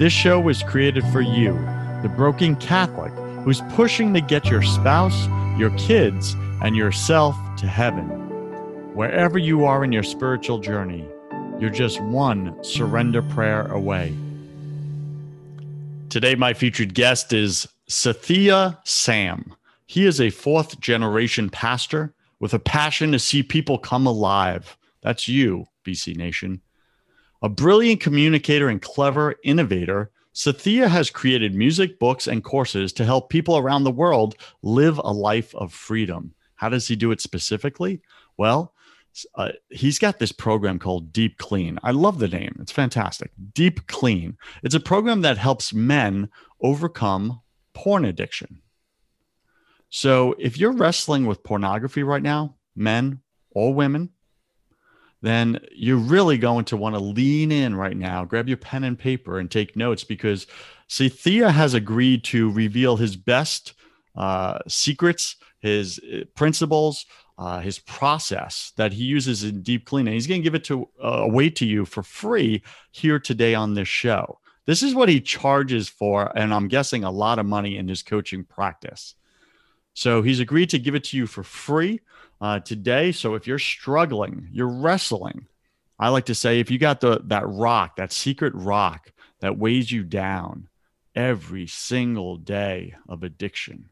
This show was created for you, the broken Catholic who's pushing to get your spouse, your kids, and yourself to heaven. Wherever you are in your spiritual journey, you're just one surrender prayer away. Today, my featured guest is Sathiya Sam. He is a fourth generation pastor with a passion to see people come alive. That's you, BC Nation. A brilliant communicator and clever innovator, Sathiya has created music, books, and courses to help people around the world live a life of freedom. How does he do it specifically? Well, uh, he's got this program called Deep Clean. I love the name, it's fantastic. Deep Clean. It's a program that helps men overcome porn addiction. So if you're wrestling with pornography right now, men or women, then you're really going to want to lean in right now, grab your pen and paper and take notes because Sathiya has agreed to reveal his best uh, secrets, his uh, principles, uh, his process that he uses in deep cleaning. He's going to give it to uh, away to you for free here today on this show. This is what he charges for, and I'm guessing a lot of money in his coaching practice. So he's agreed to give it to you for free uh, today. So if you're struggling, you're wrestling. I like to say if you got the that rock, that secret rock that weighs you down every single day of addiction,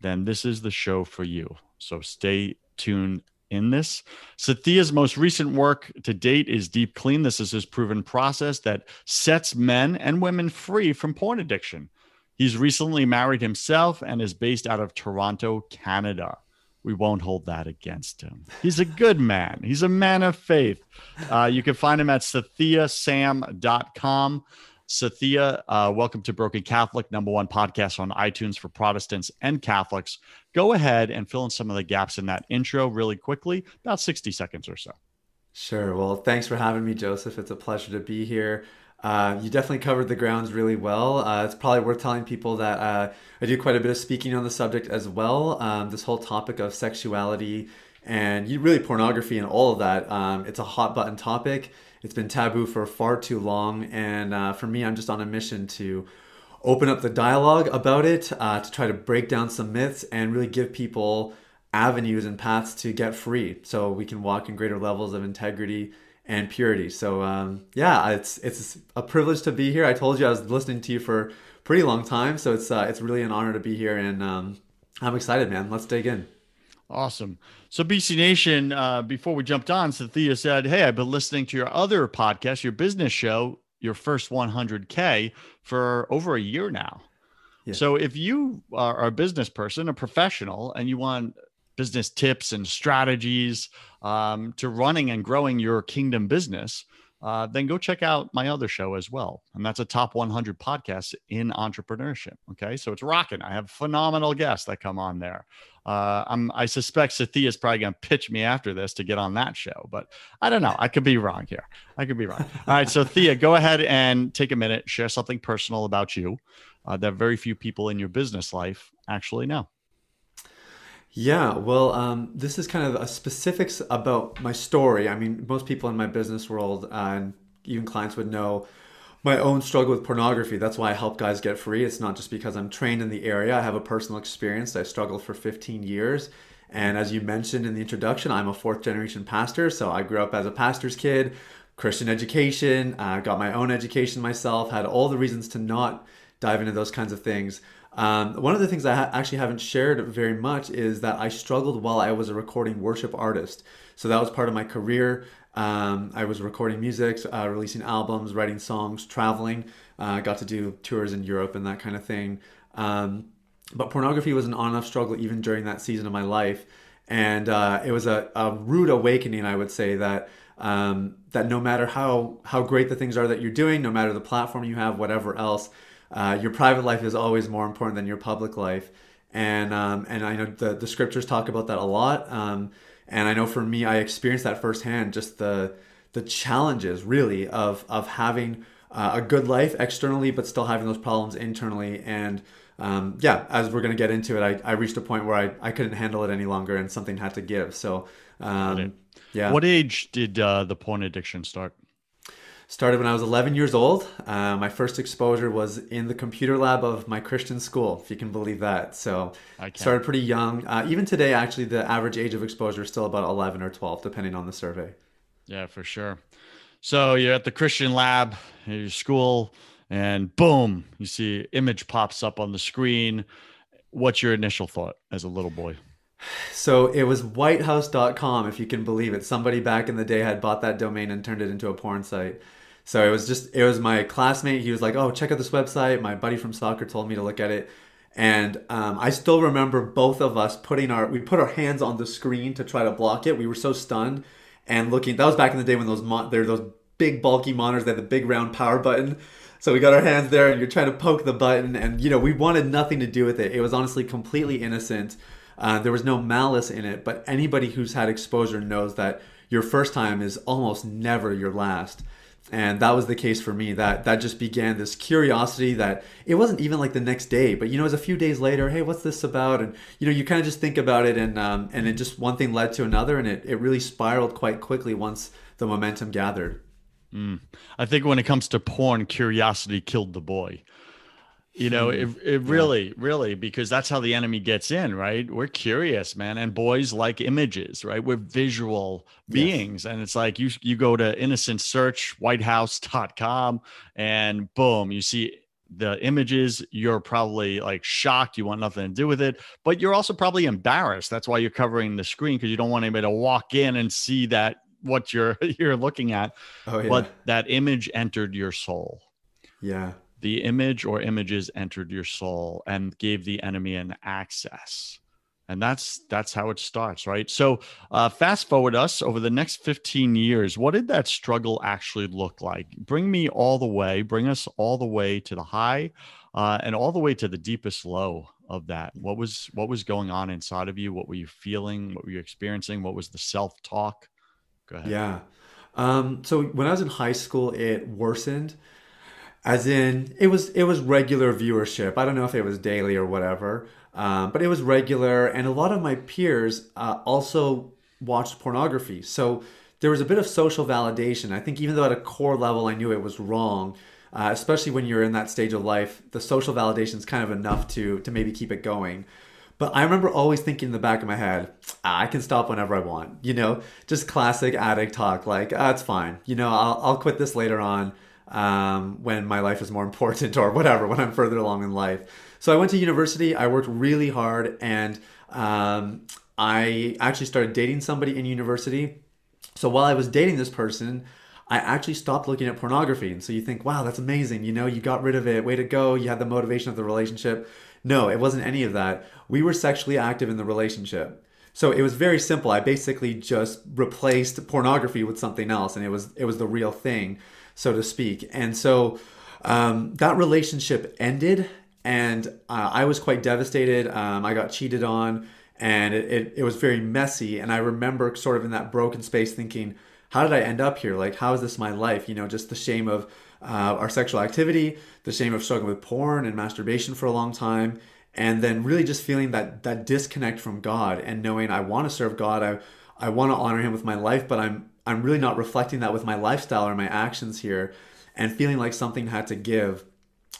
then this is the show for you. So stay tuned in this. Sathiya's most recent work to date is Deep Clean. This is his proven process that sets men and women free from porn addiction. He's recently married himself and is based out of Toronto, Canada we won't hold that against him. He's a good man. He's a man of faith. Uh, you can find him at sathiyasam.com. Sathiya, uh, welcome to Broken Catholic, number one podcast on iTunes for Protestants and Catholics. Go ahead and fill in some of the gaps in that intro really quickly, about 60 seconds or so. Sure. Well, thanks for having me, Joseph. It's a pleasure to be here. Uh, you definitely covered the grounds really well. Uh, it's probably worth telling people that uh, I do quite a bit of speaking on the subject as well. Um, this whole topic of sexuality and really pornography and all of that, um, it's a hot button topic. It's been taboo for far too long. And uh, for me, I'm just on a mission to open up the dialogue about it, uh, to try to break down some myths and really give people avenues and paths to get free so we can walk in greater levels of integrity and purity. So um, yeah, it's it's a privilege to be here. I told you I was listening to you for pretty long time, so it's uh, it's really an honor to be here, and um, I'm excited, man. Let's dig in. Awesome. So BC Nation, uh, before we jumped on, Sathiya said, "Hey, I've been listening to your other podcast, your business show, your first 100k for over a year now." Yeah. So if you are a business person, a professional, and you want business tips and strategies um, to running and growing your kingdom business, uh, then go check out my other show as well. And that's a top 100 podcast in entrepreneurship. Okay. So it's rocking. I have phenomenal guests that come on there. Uh, I'm, I suspect probably going to pitch me after this to get on that show, but I don't know. I could be wrong here. I could be wrong. All right. Sathiya, go ahead and take a minute, share something personal about you uh, that very few people in your business life actually know. Yeah, well, um, this is kind of a specifics about my story. I mean, most people in my business world uh, and even clients would know my own struggle with pornography. That's why I help guys get free. It's not just because I'm trained in the area. I have a personal experience. I struggled for 15 years. And as you mentioned in the introduction, I'm a fourth generation pastor. So I grew up as a pastor's kid, Christian education, uh, got my own education myself, had all the reasons to not dive into those kinds of things. Um, one of the things I ha- actually haven't shared very much is that I struggled while I was a recording worship artist. So that was part of my career. Um, I was recording music, uh, releasing albums, writing songs, traveling. Uh, got to do tours in Europe and that kind of thing. Um, but pornography was an on off struggle even during that season of my life. And uh, it was a, a, rude awakening, I would say, that um, that no matter how, how great the things are that you're doing, no matter the platform you have, whatever else, uh, your private life is always more important than your public life. And, um, and I know the, the scriptures talk about that a lot. Um, and I know for me, I experienced that firsthand, just the, the challenges really of, of having uh, a good life externally, but still having those problems internally. And um, yeah, as we're going to get into it, I, I reached a point where I, I couldn't handle it any longer and something had to give. So, um, yeah. What age did uh, the porn addiction start? Started when I was 11 years old. Uh, my first exposure was in the computer lab of my Christian school, if you can believe that. So I started pretty young. Uh, even today, actually, the average age of exposure is still about 11 or 12, depending on the survey. Yeah, for sure. So you're at the Christian lab, your school, and boom, you see image pops up on the screen. What's your initial thought as a little boy? So it was whitehouse.com, if you can believe it. Somebody back in the day had bought that domain and turned it into a porn site. So it was just, it was my classmate. He was like, oh, check out this website. My buddy from soccer told me to look at it. And um, I still remember both of us putting our, we put our hands on the screen to try to block it. We were so stunned and looking. That was back in the day when those, mo- there those big bulky monitors that had the big round power button. So we got our hands there and you're trying to poke the button. And, you know, we wanted nothing to do with it. It was honestly completely innocent. Uh, there was no malice in it. But anybody who's had exposure knows that your first time is almost never your last and that was the case for me that that just began this curiosity that it wasn't even like the next day but you know it was a few days later hey what's this about? And you know you kind of just think about it and um, and it just one thing led to another and it, it really spiraled quite quickly once the momentum gathered. Mm. i think when it comes to porn curiosity killed the boy you know mm-hmm. it, it really yeah. really because that's how the enemy gets in right? We're curious man and boys like images right? We're visual beings and it's like you you go to innocent search whitehouse.com and boom you see the images. You're probably like shocked. You want nothing to do with it but you're also probably embarrassed. That's why you're covering the screen because you don't want anybody to walk in and see that what you're you're looking at. Oh, yeah. but that image entered your soul. Yeah the image or images entered your soul and gave the enemy an access. And that's that's how it starts right? So uh, fast forward us over the next 15 years what did that struggle actually look like? Bring me all the way bring us all the way to the high uh, and all the way to the deepest low of that. What was what was going on inside of you? What were you feeling? What were you experiencing? What was the self-talk? Go ahead. Yeah. Um, so when i was in high school it worsened as in it was it was regular viewership i don't know if it was daily or whatever um, but it was regular and a lot of my peers uh, also watched pornography so there was a bit of social validation i think even though at a core level i knew it was wrong uh, especially when you're in that stage of life the social validation is kind of enough to to maybe keep it going but I remember always thinking in the back of my head, ah, I can stop whenever I want. You know, just classic addict talk. Like, ah, it's fine. You know, I'll, I'll quit this later on um, when my life is more important or whatever, when I'm further along in life. So I went to university, I worked really hard, and um, I actually started dating somebody in university. So while I was dating this person, I actually stopped looking at pornography. And so you think, wow, that's amazing. You know, you got rid of it. Way to go. You had the motivation of the relationship. No, it wasn't any of that. We were sexually active in the relationship. So it was very simple. I basically just replaced pornography with something else and it was it was the real thing so to speak. And so um, that relationship ended, and uh, I was quite devastated. Um, I got cheated on, and it, it, it was very messy. And I remember sort of in that broken space thinking, how did I end up here? Like, how is this my life? You know, just the shame of uh, our sexual activity, the shame of struggling with porn and masturbation for a long time, and then really just feeling that that disconnect from God and knowing I want to serve God, I I want to honor Him with my life, but I'm I'm really not reflecting that with my lifestyle or my actions here and feeling like something had to give.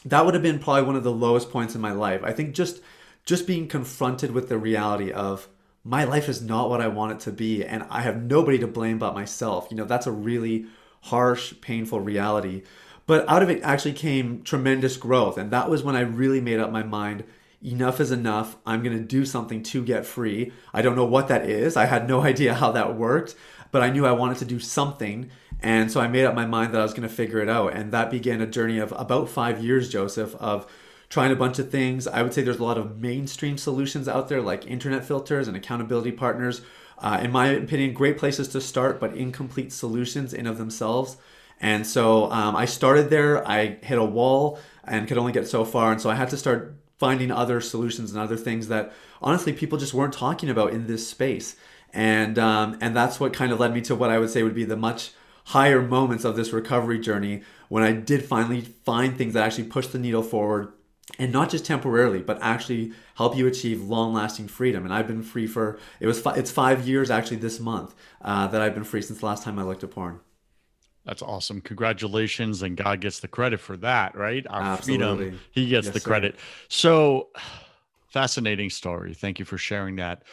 That would have been probably one of the lowest points in my life. I think just just being confronted with the reality of my life is not what I want it to be and I have nobody to blame but myself. You know, that's a really harsh, painful reality. But out of it actually came tremendous growth. And that was when I really made up my mind enough is enough. I'm going to do something to get free. I don't know what that is. I had no idea how that worked, but I knew I wanted to do something. And so I made up my mind that I was going to figure it out. And that began a journey of about five years, Joseph, of trying a bunch of things. I would say there's a lot of mainstream solutions out there like internet filters and accountability partners. Uh, in my opinion, great places to start, but incomplete solutions in of themselves. And so um, I started there. I hit a wall and could only get so far. And so I had to start finding other solutions and other things that honestly people just weren't talking about in this space. And um, and that's what kind of led me to what I would say would be the much higher moments of this recovery journey when I did finally find things that actually pushed the needle forward and not just temporarily but actually help you achieve long-lasting freedom and i've been free for it was fi- it's five years actually this month uh, that i've been free since the last time i looked at porn that's awesome. Congratulations. And God gets the credit for that, right? Our Absolutely. freedom, He gets yes, the credit. Sir. So, fascinating story. Thank you for sharing that.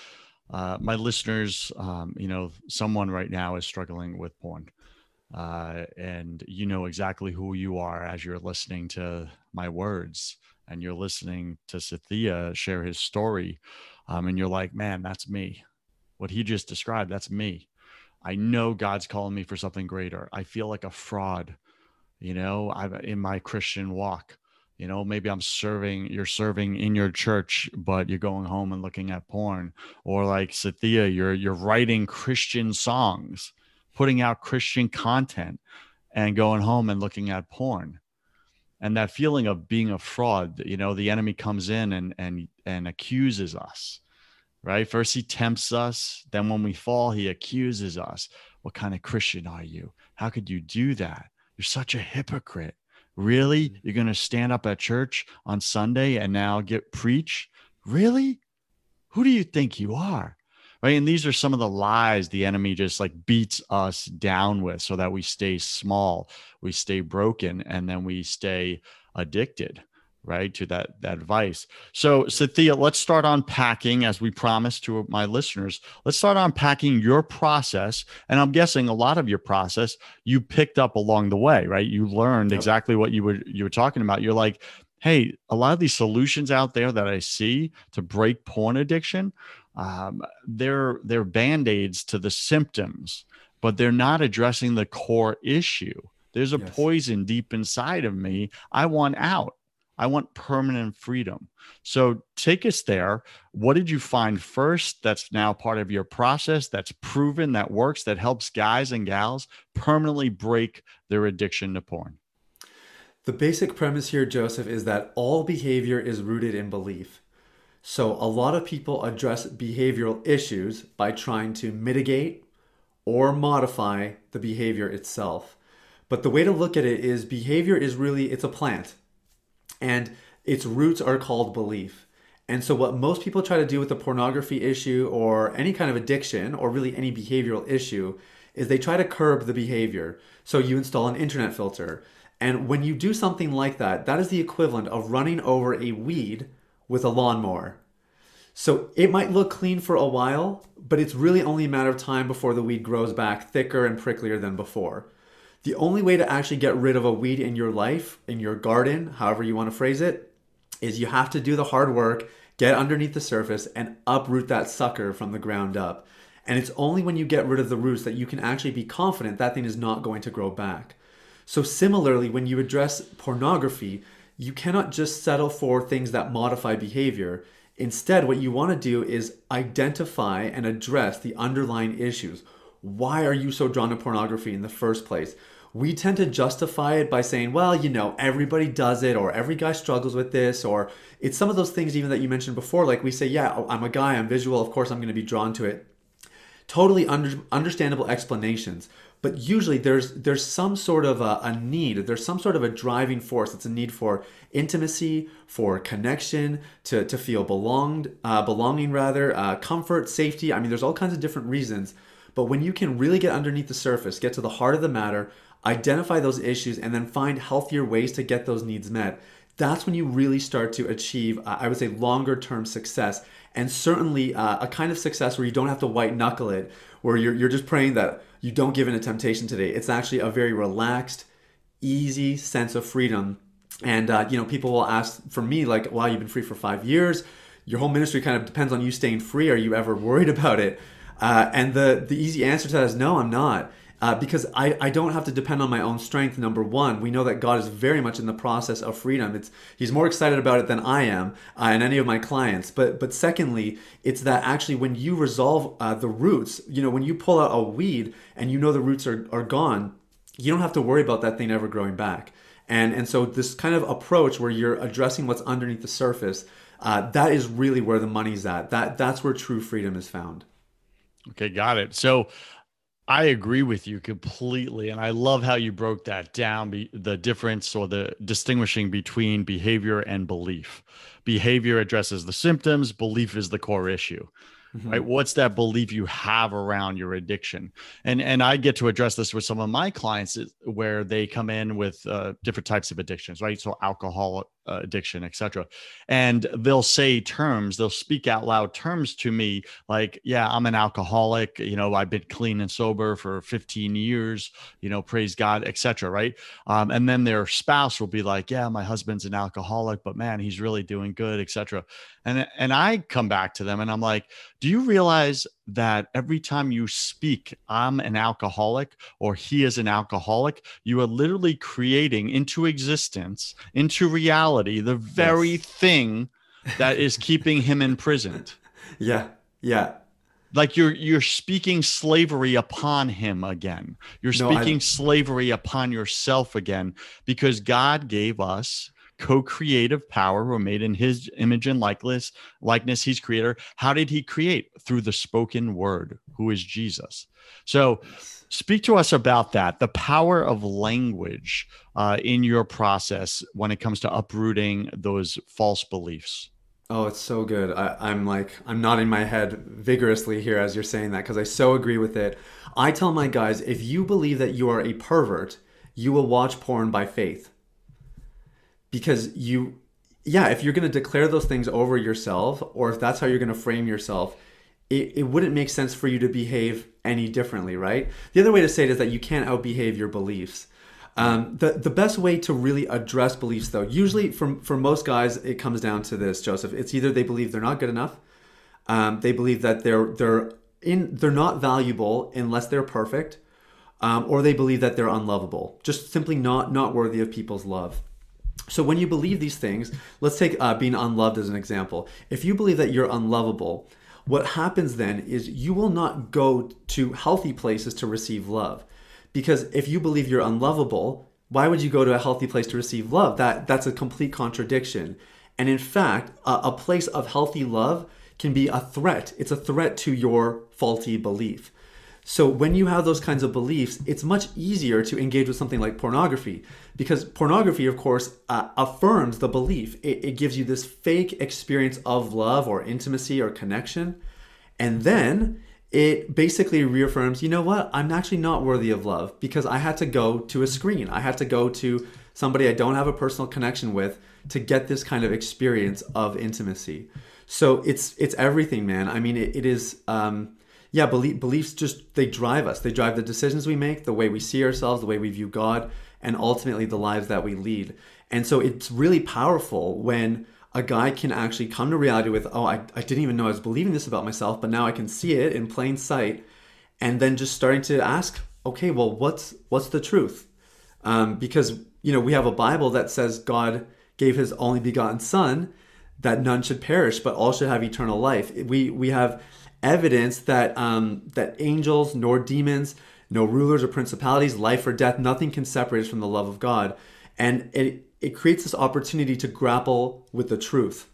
Uh, my listeners, um, you know, someone right now is struggling with porn. Uh, and you know exactly who you are as you're listening to my words and you're listening to Sathiya share his story. Um, and you're like, man, that's me. What he just described, that's me. I know God's calling me for something greater. I feel like a fraud, you know, I'm in my Christian walk. You know, maybe I'm serving, you're serving in your church, but you're going home and looking at porn. Or like Sathiya, you're you're writing Christian songs, putting out Christian content and going home and looking at porn. And that feeling of being a fraud, you know, the enemy comes in and and and accuses us right? First, he tempts us. Then, when we fall, he accuses us. What kind of Christian are you? How could you do that? You're such a hypocrite. Really? Mm. You're going to stand up at church on Sunday and now get preach? Really? Who do you think you are? Right. And these are some of the lies the enemy just like beats us down with so that we stay small, we stay broken, and then we stay addicted right to that that advice. So Sathiya let's start unpacking as we promised to my listeners. Let's start unpacking your process and i'm guessing a lot of your process you picked up along the way right? You learned yep. exactly what you were you were talking about. You're like hey a lot of these solutions out there that i see to break porn addiction um, they're they're band-aids to the symptoms but they're not addressing the core issue. There's a yes. poison deep inside of me i want out I want permanent freedom. So take us there. What did you find first that's now part of your process that's proven that works, that helps guys and gals permanently break their addiction to porn? The basic premise here, Joseph, is that all behavior is rooted in belief. So a lot of people address behavioral issues by trying to mitigate or modify the behavior itself. But the way to look at it is behavior is really it's a plant and its roots are called belief. And so, what most people try to do with the pornography issue or any kind of addiction or really any behavioral issue is they try to curb the behavior. So, you install an internet filter. And when you do something like that, that is the equivalent of running over a weed with a lawnmower. So, it might look clean for a while, but it's really only a matter of time before the weed grows back thicker and pricklier than before. The only way to actually get rid of a weed in your life, in your garden, however you want to phrase it, is you have to do the hard work, get underneath the surface, and uproot that sucker from the ground up. And it's only when you get rid of the roots that you can actually be confident that thing is not going to grow back. So, similarly, when you address pornography, you cannot just settle for things that modify behavior. Instead, what you want to do is identify and address the underlying issues why are you so drawn to pornography in the first place? We tend to justify it by saying, well, you know, everybody does it, or every guy struggles with this, or it's some of those things even that you mentioned before. Like we say, yeah, I'm a guy, I'm visual, of course I'm going to be drawn to it. Totally under, understandable explanations but usually there's there's some sort of a, a, need there's some sort of a driving force it's a need for intimacy for connection to, to feel belonged uh, belonging rather uh, comfort safety i mean there's all kinds of different reasons but when you can really get underneath the surface, get to the heart of the matter, identify those issues, and then find healthier ways to get those needs met, that's when you really start to achieve, uh, I would say, longer term success. And certainly uh, a kind of success where you don't have to white knuckle it, where you're, you're just praying that you don't give in to temptation today. It's actually a very relaxed, easy sense of freedom. And, uh, you know, people will ask for me, like, wow, you've been free for five years. Your whole ministry kind of depends on you staying free. Are you ever worried about it? Uh, and the, the easy answer to that is no, I'm not uh, because I, I don't have to depend on my own strength. Number one, we know that God is very much in the process of freedom. It's He's more excited about it than I am uh, and any of my clients. But but secondly, it's that actually when you resolve uh, the roots, you know, when you pull out a weed and you know the roots are, are gone, you don't have to worry about that thing ever growing back. And and so this kind of approach where you're addressing what's underneath the surface, uh, that is really where the money's at. That that's where true freedom is found. Okay, got it. So I agree with you completely. And I love how you broke that down the difference or the distinguishing between behavior and belief. Behavior addresses the symptoms, belief is the core issue. Mm-hmm. Right? What's that belief you have around your addiction? And and I get to address this with some of my clients where they come in with uh, different types of addictions, right? So alcohol uh, addiction, etc. And they'll say terms, they'll speak out loud terms to me like, "Yeah, I'm an alcoholic. You know, I've been clean and sober for 15 years. You know, praise God, etc." Right? Um, and then their spouse will be like, "Yeah, my husband's an alcoholic, but man, he's really doing good, etc." And and I come back to them and I'm like, "Do you realize that every time you speak, I'm an alcoholic or he is an alcoholic, you are literally creating into existence, into reality, the very yes. thing that is keeping him imprisoned. Yeah. Yeah. Like you're you're speaking slavery upon him again. You're speaking no, slavery upon yourself again because God gave us co-creative power we're made in his image and likeness likeness he's creator. How did he create? Through the spoken word who is jesus. So speak to us about that the power of language uh, in your process when it comes to uprooting those false beliefs. Oh, it's so good. I, am like, I'm nodding my head vigorously here as you're saying that because I so agree with it. I tell my guys if you believe that you are a pervert, you will watch porn by faith because you yeah if you're going to declare those things over yourself or if that's how you're going to frame yourself it, it wouldn't make sense for you to behave any differently right? The other way to say it is that you can't outbehave your beliefs. Um, the, the best way to really address beliefs though usually for, for most guys it comes down to this joseph. It's either they believe they're not good enough um, they believe that they're they're in they're not valuable unless they're perfect um, or they believe that they're unlovable. Just simply not not worthy of people's love so when you believe these things, let's take uh, being unloved as an example. If you believe that you're unlovable, what happens then is you will not go to healthy places to receive love. Because if you believe you're unlovable, why would you go to a healthy place to receive love? That that's a complete contradiction. And in fact, a, a place of healthy love can be a threat. It's a threat to your faulty belief. So when you have those kinds of beliefs, it's much easier to engage with something like pornography because pornography, of course, uh, affirms the belief. It, it gives you this fake experience of love or intimacy or connection. And then it basically reaffirms, you know what? I'm actually not worthy of love because I had to go to a screen. I had to go to somebody I don't have a personal connection with to get this kind of experience of intimacy. So it's it's everything, man. I mean, it, it is. Um, yeah, belief, beliefs just they drive us. They drive the decisions we make, the way we see ourselves, the way we view God, and ultimately the lives that we lead. And so it's really powerful when a guy can actually come to reality with, oh, I, I didn't even know I was believing this about myself, but now I can see it in plain sight, and then just starting to ask, okay, well, what's what's the truth? Um, because you know we have a Bible that says God gave His only begotten Son that none should perish, but all should have eternal life. We we have evidence that um, that angels nor demons, no rulers or principalities, life or death, nothing can separate us from the love of God, and it it creates this opportunity to grapple with the truth.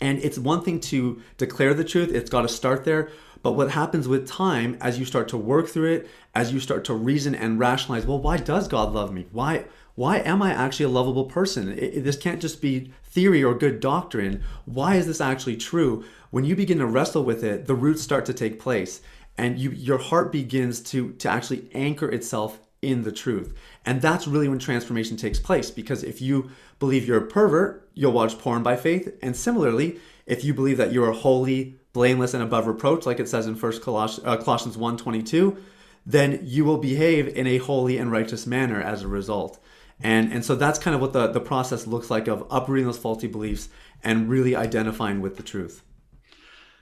And it's one thing to declare the truth; it's got to start there. But what happens with time, as you start to work through it, as you start to reason and rationalize, well, why does God love me? Why why am I actually a lovable person? It, it, this can't just be theory or good doctrine. Why is this actually true? When you begin to wrestle with it, the roots start to take place and you your heart begins to to actually anchor itself in the truth. And that's really when transformation takes place because if you believe you're a pervert, you'll watch porn by faith. And similarly, if you believe that you're holy, blameless, and above reproach, like it says in 1 Colossians, uh, Colossians 1.22, then you will behave in a holy and righteous manner as a result. And, and so that's kind of what the, the process looks like of uprooting those faulty beliefs and really identifying with the truth.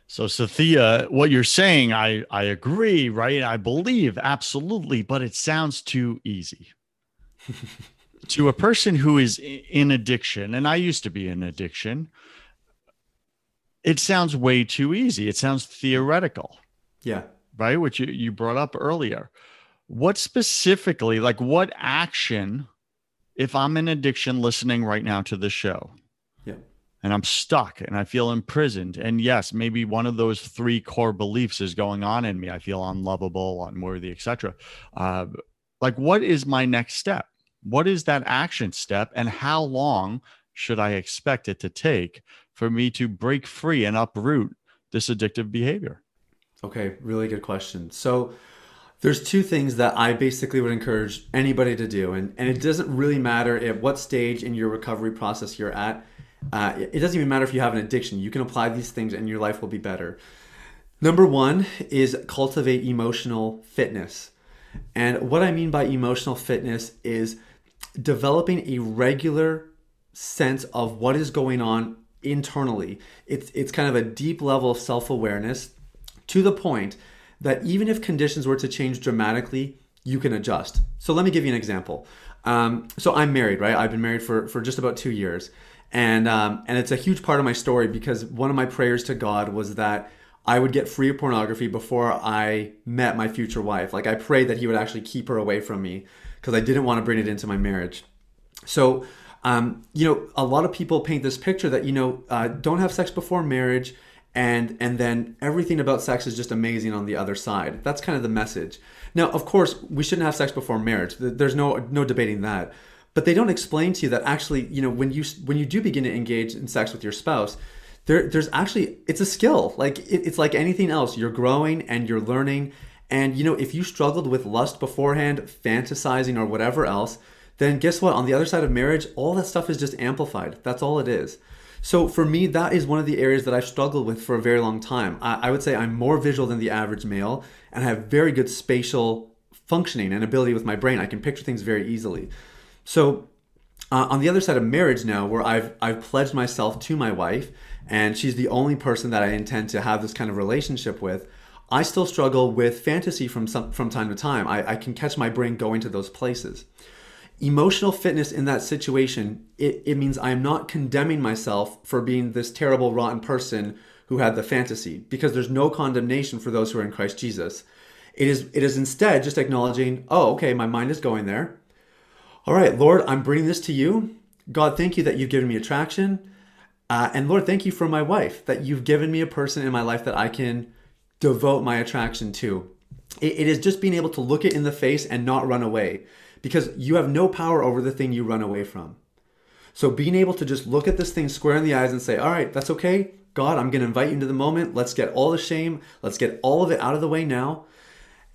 So, Sathiya, what you're saying, I, I agree, right? I believe absolutely, but it sounds too easy. to a person who is in addiction, and I used to be in addiction, it sounds way too easy. It sounds theoretical. Yeah. Right? Which you, you brought up earlier. What specifically, like what action, if I'm in addiction listening right now to the show, and I'm stuck and I feel imprisoned. And yes, maybe one of those three core beliefs is going on in me. I feel unlovable, unworthy, etc. Uh, like, what is my next step? What is that action step, and how long should I expect it to take for me to break free and uproot this addictive behavior? Okay, really good question. So, there's two things that I basically would encourage anybody to do, and, and it doesn't really matter at what stage in your recovery process you're at uh, it doesn't even matter if you have an addiction. You can apply these things and your life will be better. Number one is cultivate emotional fitness. And what I mean by emotional fitness is developing a regular sense of what is going on internally. It's, it's kind of a deep level of self awareness to the point that even if conditions were to change dramatically, you can adjust. So let me give you an example. Um, so I'm married, right? I've been married for, for just about two years and um, and it's a huge part of my story because one of my prayers to God was that I would get free of pornography before I met my future wife. Like I prayed that He would actually keep her away from me because I didn't want to bring it into my marriage. So. Um, you know, a lot of people paint this picture that you know uh, don't have sex before marriage, and and then everything about sex is just amazing on the other side. That's kind of the message. Now, of course, we shouldn't have sex before marriage. There's no no debating that but they don't explain to you that actually you know when you when you do begin to engage in sex with your spouse there there's actually it's a skill. Like it, it's like anything else. You're growing and you're learning. And you know if you struggled with lust beforehand fantasizing or whatever else then guess what? On the other side of marriage all that stuff is just amplified. That's all it is. So for me that is one of the areas that i've struggled with for a very long time. I, I would say i'm more visual than the average male and i have very good spatial functioning and ability with my brain. I can picture things very easily so uh, on the other side of marriage now, where I've I've pledged myself to my wife, and she's the only person that I intend to have this kind of relationship with. I still struggle with fantasy from some, from time to time. I, I can catch my brain going to those places. Emotional fitness in that situation, it, it means I am not condemning myself for being this terrible, rotten person who had the fantasy, because there's no condemnation for those who are in Christ Jesus. It is it is instead just acknowledging, oh, okay, my mind is going there. All right, Lord, I'm bringing this to you. God, thank you that you've given me attraction. Uh, and Lord, thank you for my wife, that you've given me a person in my life that I can devote my attraction to. it, it is just being able to look it in the face and not run away because you have no power over the thing you run away from. So being able to just look at this thing square in the eyes and say, all right, that's okay. God, I'm going to invite you into the moment. Let's get all the shame. Let's get all of it out of the way now.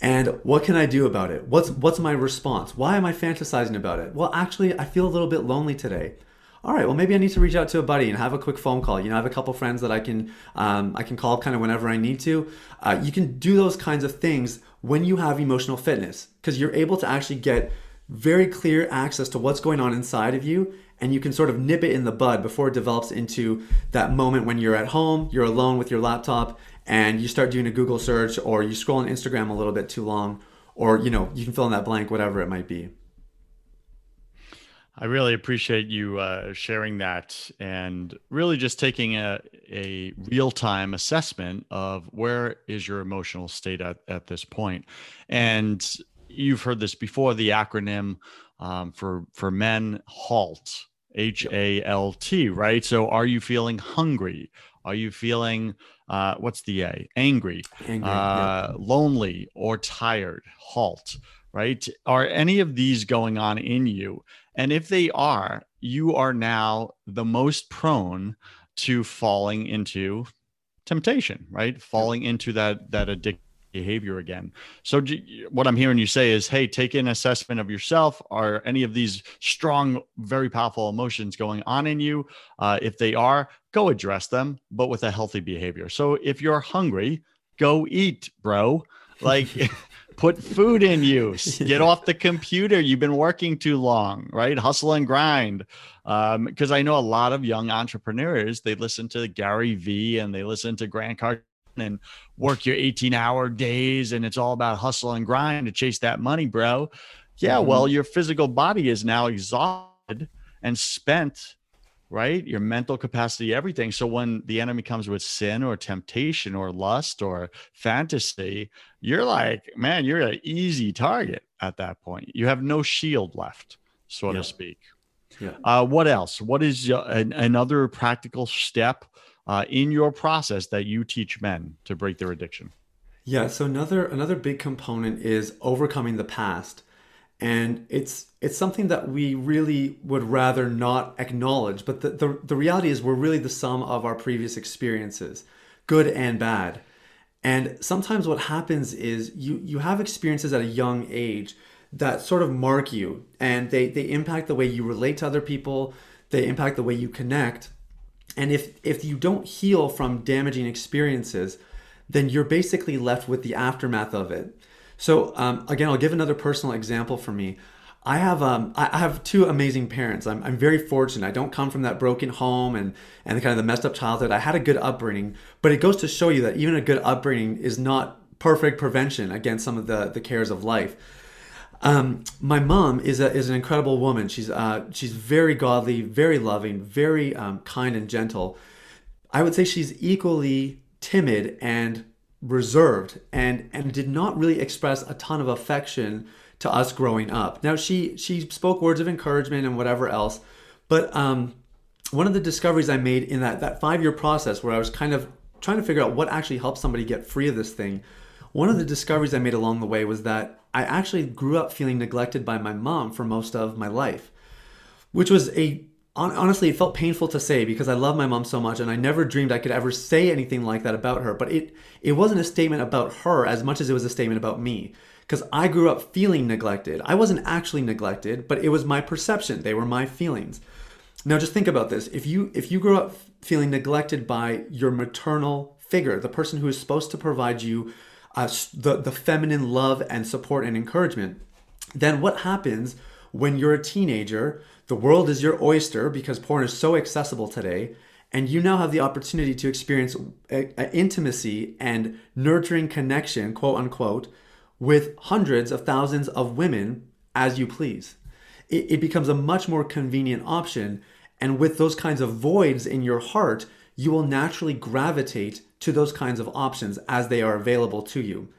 And what can I do about it? What's what's my response? Why am I fantasizing about it? Well, actually, I feel a little bit lonely today. All right, well, maybe I need to reach out to a buddy and have a quick phone call. You know, I have a couple friends that I can um, I can call kind of whenever I need to. Uh, you can do those kinds of things when you have emotional fitness because you're able to actually get very clear access to what's going on inside of you and you can sort of nip it in the bud before it develops into that moment when you're at home, you're alone with your laptop, and you start doing a Google search or you scroll on Instagram a little bit too long, or you know, you can fill in that blank, whatever it might be. I really appreciate you uh, sharing that and really just taking a, a real time assessment of where is your emotional state at, at this point. And you've heard this before the acronym um, for, for men, HALT, H A L T, right? So are you feeling hungry? Are you feeling uh, what's the A? Angry, Angry uh, yeah. lonely, or tired? Halt. Right? Are any of these going on in you? And if they are, you are now the most prone to falling into temptation, right? Falling into that that addictive behavior again. So what I'm hearing you say is, hey, take an assessment of yourself. Are any of these strong, very powerful emotions going on in you? Uh, if they are, go address them, but with a healthy behavior. So if you're hungry, go eat, bro. Like. put food in you get off the computer you've been working too long right hustle and grind because um, i know a lot of young entrepreneurs they listen to gary vee and they listen to grant cardone and work your 18 hour days and it's all about hustle and grind to chase that money, bro. Yeah, mm-hmm. well, your physical body is now exhausted and spent, right? Your mental capacity, everything. So when the enemy comes with sin or temptation or lust or fantasy, you're like, man, you're an easy target at that point. You have no shield left, so yeah. to speak. Yeah. Uh, what else? What is an, another practical step uh, in your process that you teach men to break their addiction? Yeah, so another another big component is overcoming the past. And it's it's something that we really would rather not acknowledge. But the, the, the reality is we're really the sum of our previous experiences, good and bad. And sometimes what happens is you you have experiences at a young age that sort of mark you and they, they impact the way you relate to other people, they impact the way you connect. And if if you don't heal from damaging experiences, then you're basically left with the aftermath of it. So um, again, I'll give another personal example for me. I have um, I have two amazing parents. I'm, I'm very fortunate. I don't come from that broken home and and the kind of the messed up childhood. I had a good upbringing, but it goes to show you that even a good upbringing is not perfect prevention against some of the the cares of life. Um, my mom is a, is an incredible woman. She's uh, she's very godly, very loving, very um, kind and gentle. I would say she's equally timid and reserved, and and did not really express a ton of affection to us growing up. Now she she spoke words of encouragement and whatever else, but um, one of the discoveries I made in that that five year process where I was kind of trying to figure out what actually helps somebody get free of this thing one of the discoveries I made along the way was that I actually grew up feeling neglected by my mom for most of my life, which was a honestly it felt painful to say because I love my mom so much and I never dreamed I could ever say anything like that about her, but it it wasn't a statement about her as much as it was a statement about me because I grew up feeling neglected. I wasn't actually neglected, but it was my perception. They were my feelings. Now just think about this. If you if you grew up feeling neglected by your maternal figure, the person who is supposed to provide you uh, the, the feminine love and support and encouragement, then what happens when you're a teenager? The world is your oyster because porn is so accessible today, and you now have the opportunity to experience a, a intimacy and nurturing connection, quote unquote, with hundreds of thousands of women as you please. It, it becomes a much more convenient option. And with those kinds of voids in your heart, you will naturally gravitate to those kinds of options as they are available to you.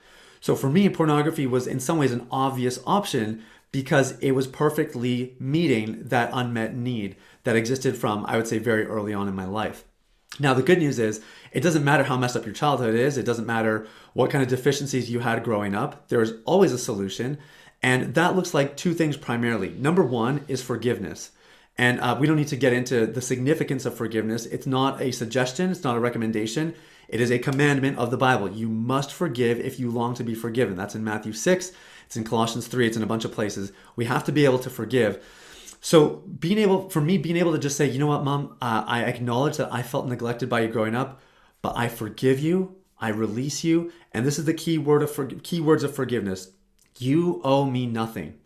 So for me, pornography was in some ways an obvious option because it was perfectly meeting that unmet need that existed from, I would say, very early on in my life. Now, the good news is it doesn't matter how messed up your childhood is, it doesn't matter what kind of deficiencies you had growing up, there is always a solution. And that looks like two things primarily. Number one is forgiveness. And uh, we don't need to get into the significance of forgiveness. It's not a suggestion, it's not a recommendation. It is a commandment of the Bible. You must forgive if you long to be forgiven. That's in Matthew 6, it's in Colossians 3, it's in a bunch of places. We have to be able to forgive. So, being able, for me, being able to just say, you know what, mom, uh, I acknowledge that I felt neglected by you growing up, but I forgive you, I release you, and this is the key word of for, key words of forgiveness. You owe me nothing.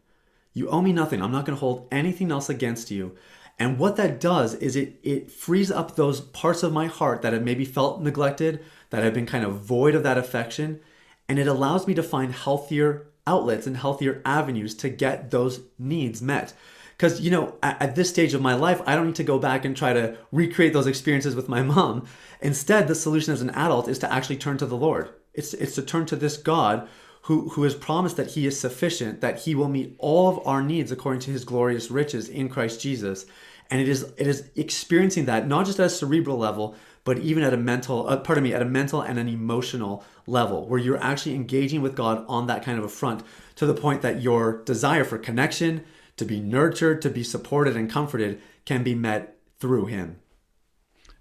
You owe me nothing. I'm not going to hold anything else against you. And what that does is it it frees up those parts of my heart that have maybe felt neglected, that have been kind of void of that affection, and it allows me to find healthier outlets and healthier avenues to get those needs met. Because, you know, at, at, this stage of my life, I don't need to go back and try to recreate those experiences with my mom. Instead, the solution as an adult is to actually turn to the Lord. It's, it's to turn to this God who, who has promised that he is sufficient, that he will meet all of our needs according to his glorious riches in Christ Jesus. And it is it is experiencing that not just at a cerebral level, but even at a mental, uh, pardon me, at a mental and an emotional level, where you're actually engaging with God on that kind of a front to the point that your desire for connection, to be nurtured, to be supported and comforted, can be met through Him.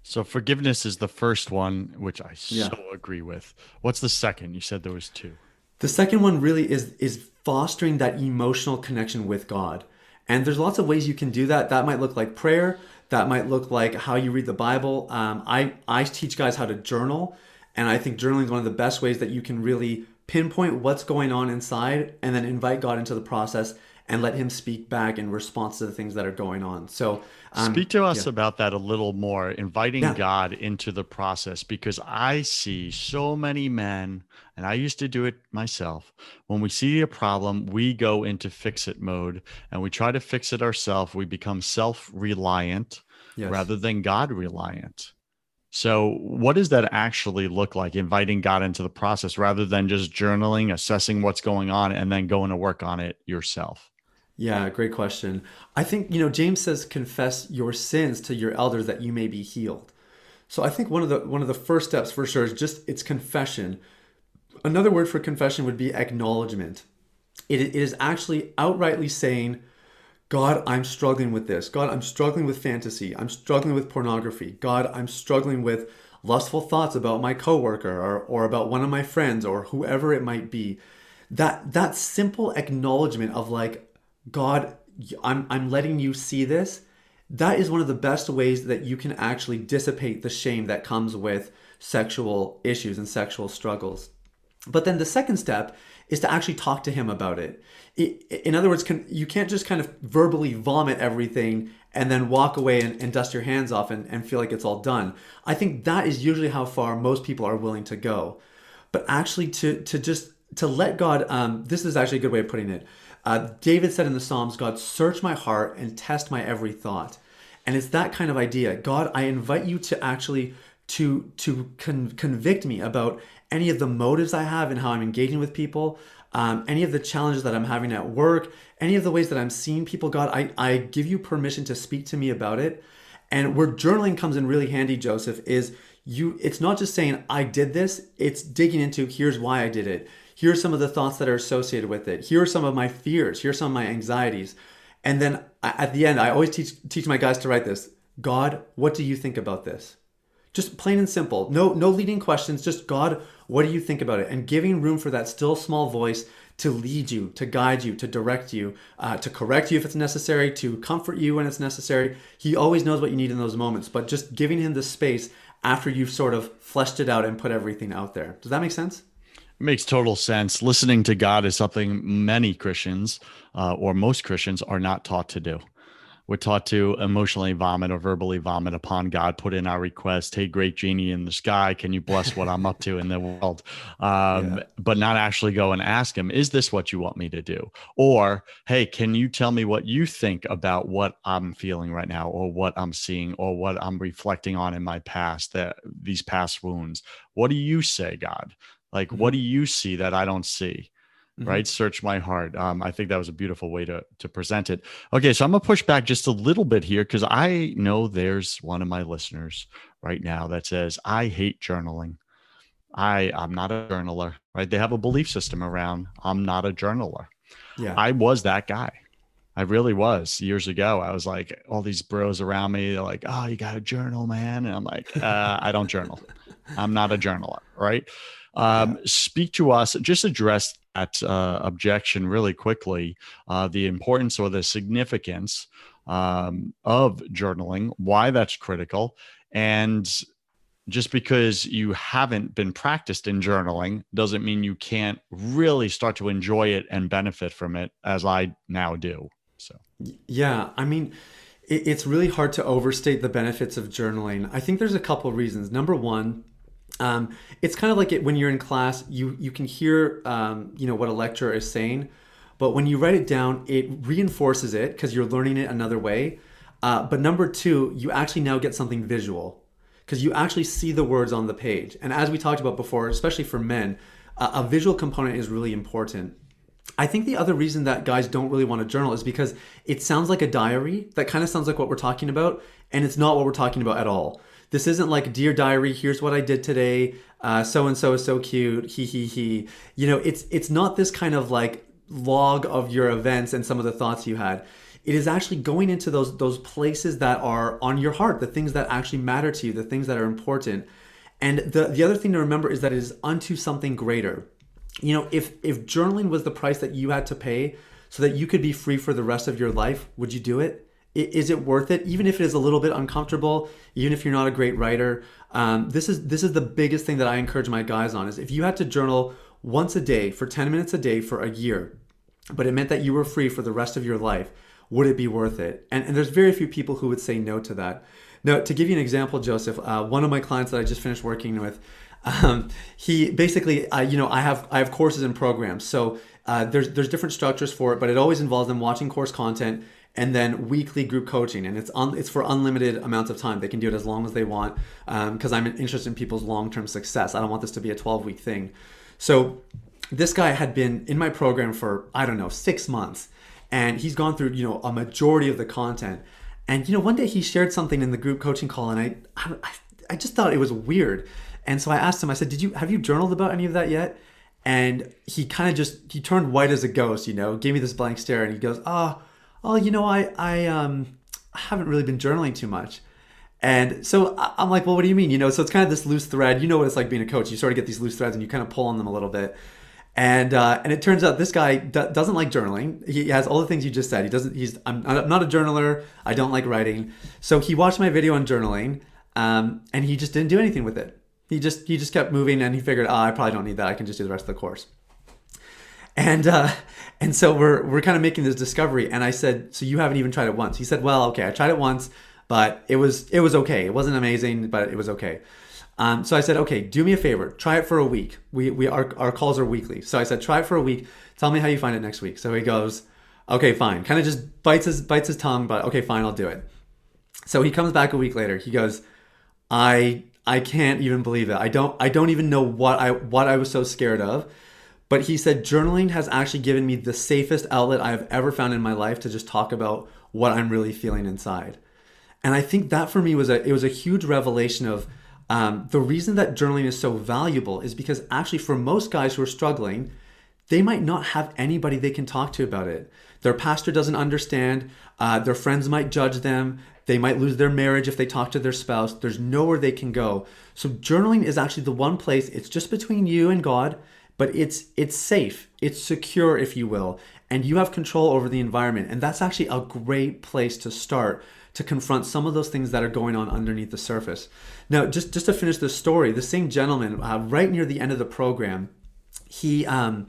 So forgiveness is the first one, which I Yeah. so agree with. What's the second? You said there was two. The second one really is is fostering that emotional connection with God. And there's lots of ways you can do that. That might look like prayer. That might look like how you read the Bible. Um, I I teach guys how to journal, and I think journaling is one of the best ways that you can really pinpoint what's going on inside, and then invite God into the process and let Him speak back in response to the things that are going on. So um, Speak to us yeah. about that a little more, inviting Yeah. God into the process, because I see so many men, and I used to do it myself. When we see a problem, we go into fix it mode and we try to fix it ourselves. We become self reliant Yes. rather than God reliant. So, what does that actually look like, inviting God into the process rather than just journaling, assessing what's going on, and then going to work on it yourself? Yeah, great question. I think, you know, James says confess your sins to your elders that you may be healed. So I think one of the one of the first steps for sure is just it's confession. Another word for confession would be acknowledgement. It, it is actually outrightly saying, God, I'm struggling with this. God, I'm struggling with fantasy. I'm struggling with pornography. God, I'm struggling with lustful thoughts about my coworker or, or about one of my friends or whoever it might be. That that simple acknowledgement of like, God, I'm I'm letting you see this. That is one of the best ways that you can actually dissipate the shame that comes with sexual issues and sexual struggles. But then the second step is to actually talk to him about it. In other words, you can't just kind of verbally vomit everything and then walk away and, and dust your hands off and, and feel like it's all done. I think that is usually how far most people are willing to go. But actually, to, to just to let God, um, this is actually a good way of putting it. Uh, David said in the Psalms, God, search my heart and test my every thought. And it's that kind of idea. God, I invite you to actually to to con- convict me about any of the motives I have and how I'm engaging with people, um, any of the challenges that I'm having at work, any of the ways that I'm seeing people. God, I, I give you permission to speak to me about it. And where journaling comes in really handy, Joseph, is you it's not just saying I did this, it's digging into here's why I did it. Here are some of the thoughts that are associated with it. Here are some of my fears. Here are some of my anxieties. And then at the end, I always teach teach my guys to write this. God, what do you think about this? Just plain and simple. No no leading questions, just God, what do you think about it? And giving room for that still small voice to lead you, to guide you, to direct you, uh, to correct you if it's necessary, to comfort you when it's necessary. He always knows what you need in those moments, but just giving him the space after you've sort of fleshed it out and put everything out there. Does that make sense? Makes total sense. Listening to God is something many Christians, uh, or most Christians, are not taught to do. We're taught to emotionally vomit or verbally vomit upon God, put in our request, hey, great genie in the sky, can you bless what I'm up to in the world? Um, Yeah. But not actually go and ask Him, is this what you want me to do? Or, hey, can you tell me what you think about what I'm feeling right now, or what I'm seeing, or what I'm reflecting on in my past, that these past wounds? What do you say, God? Like, what do you see that I don't see? Mhm. Right? Search my heart. Um, I think that was a beautiful way to to present it. Okay, so I'm gonna push back just a little bit here because I know there's one of my listeners right now that says I hate journaling. I I'm not a journaler. Right? They have a belief system around I'm not a journaler. Yeah. I was that guy. I really was years ago. I was like, all these bros around me, they're like, oh, you got a journal, man. And I'm like, uh, I don't journal. I'm not a journaler. Right. Um, Speak to us, just address that uh, objection really quickly uh, the importance or the significance um, of journaling, why that's critical. And just because you haven't been practiced in journaling doesn't mean you can't really start to enjoy it and benefit from it as I now do. So, Yeah, I mean, it's really hard to overstate the benefits of journaling. I think there's a couple of reasons. Number one, um, it's kind of like it, when you're in class, you you can hear um, you know what a lecturer is saying, but when you write it down, it reinforces it because you're learning it another way. Uh, but number two, you actually now get something visual because you actually see the words on the page. And as we talked about before, especially for men, uh, a visual component is really important. I think the other reason that guys don't really want to journal is because it sounds like a diary. That kind of sounds like what we're talking about, and it's not what we're talking about at all. This isn't like dear diary. Here's what I did today. So and so is so cute. He he he. You know, it's it's not this kind of like log of your events and some of the thoughts you had. it is actually going into those those places that are on your heart, the things that actually matter to you, the things that are important. And the the other thing to remember is that it is unto something greater. You know, if if journaling was the price that you had to pay so that you could be free for the rest of your life, would you do it? Is it worth it? Even if it is a little bit uncomfortable, even if you're not a great writer, um, this is this is the biggest thing that I encourage my guys on. Is if you had to journal once a day for 10 minutes a day for a year, but it meant that you were free for the rest of your life, would it be worth it? And, and there's very few people who would say no to that. Now, to give you an example, Joseph, uh, one of my clients that I just finished working with, um, he basically, uh, you know, I have I have courses and programs, so uh, there's there's different structures for it, but it always involves them watching course content and then weekly group coaching and it's un, it's for unlimited amounts of time. They can do it as long as they want because um, i'm interested in people's long-term success. I don't want this to be a 12 week thing. So this guy had been in my program for i don't know six months and he's gone through you know a majority of the content. And you know one day he shared something in the group coaching call and i i, I just thought it was weird. And so i asked him i said did you have you journaled about any of that yet? And he kind of just he turned white as a ghost you know gave me this blank stare and he goes oh oh, you know, I I um haven't really been journaling too much. And so I'm like, well, what do you mean? You know, so it's kind of this loose thread. You know what it's like being a coach. You sort of get these loose threads and you kind of pull on them a little bit. And uh, and it turns out this guy d- doesn't like journaling. He has all the things you just said. He doesn't. He's I'm, I'm not a journaler. I don't like writing. So he watched my video on journaling, um, and he just didn't do anything with it. He just he just kept moving, and he figured, oh, I probably don't need that. I can just do the rest of the course. And uh, and so we're we're kind of making this discovery. And I said, so you haven't even tried it once? He said, well, okay, I tried it once, but it was it was okay. It wasn't amazing, but it was okay. Um, so I said, okay, do me a favor, try it for a week. We we our our calls are weekly. So I said, try it for a week. Tell me how you find it next week. So he goes, okay, fine. Kind of just bites his bites his tongue, but okay, fine, I'll do it. So he comes back a week later. He goes, I I can't even believe it. I don't I don't even know what I what I was so scared of but he said journaling has actually given me the safest outlet I have ever found in my life to just talk about what I'm really feeling inside. And I think that for me was a it was a huge revelation of um, the reason that journaling is so valuable is because actually for most guys who are struggling, they might not have anybody they can talk to about it. Their pastor doesn't understand. Uh, their friends might judge them. They might lose their marriage if they talk to their spouse. There's nowhere they can go. So journaling is actually the one place. It's just between you and God but it's it's safe it's secure if you will and you have control over the environment. And that's actually a great place to start to confront some of those things that are going on underneath the surface. Now just just to finish the story the same gentleman uh, right near the end of the program he um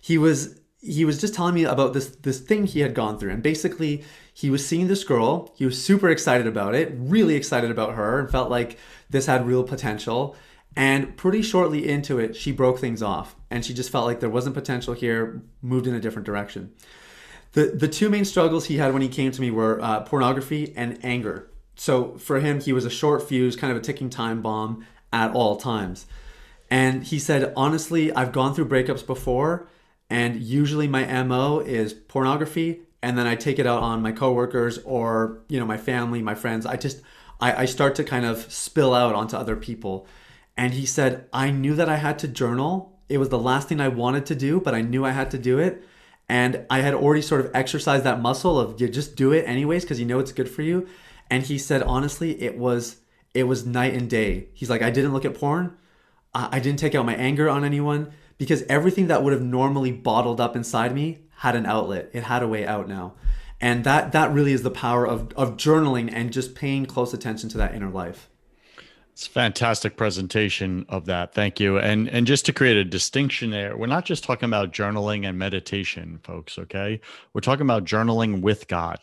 he was he was just telling me about this this thing he had gone through. And basically he was seeing this girl. He was super excited about it really excited about her and felt like this had real potential and pretty shortly into it, she broke things off and she just felt like there wasn't potential here, moved in a different direction. The, the two main struggles he had when he came to me were uh, pornography and anger. So for him, he was a short fuse, kind of a ticking time bomb at all times. And he said, honestly, I've gone through breakups before, and usually my MO is pornography, and then I take it out on my coworkers or, you know, my family, my friends. I just, I, I start to kind of spill out onto other people. And he said, I knew that I had to journal. It was the last thing I wanted to do, but I knew I had to do it. And I had already sort of exercised that muscle of you just do it anyways because you know it's good for you. And he said, honestly, it was it was night and day. He's like, I didn't look at porn. I didn't take out my anger on anyone because everything that would have normally bottled up inside me had an outlet. It had a way out now. And that that really is the power of, of journaling and just paying close attention to that inner life. It's a fantastic presentation of that. Thank you. And and just to create a distinction there, we're not just talking about journaling and meditation, folks, okay? We're talking about journaling with God.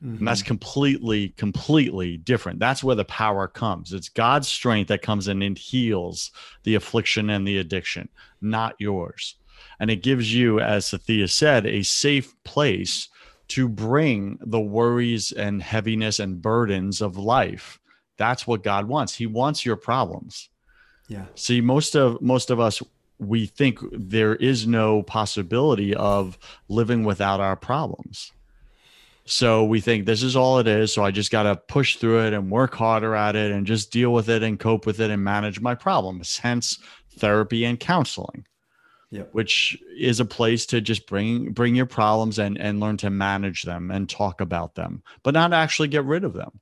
Mm-hmm. And that's mm-hmm. completely, completely different. That's where the power comes. It's God's strength that comes in and heals the affliction and the addiction, not yours. And it gives you, as Sathiya said, a safe place to bring the worries and heaviness and burdens of life that's what God wants. He wants your problems. Yeah. See, most of most of us we think there is no possibility of living without our problems. So we think this is all it is. So I just got to push through it and work harder at it and just deal with it and cope with it and manage my problems. Hence therapy and counseling. Yep. which is a place to just bring bring your problems and and learn to manage them and talk about them, but not actually get rid of them.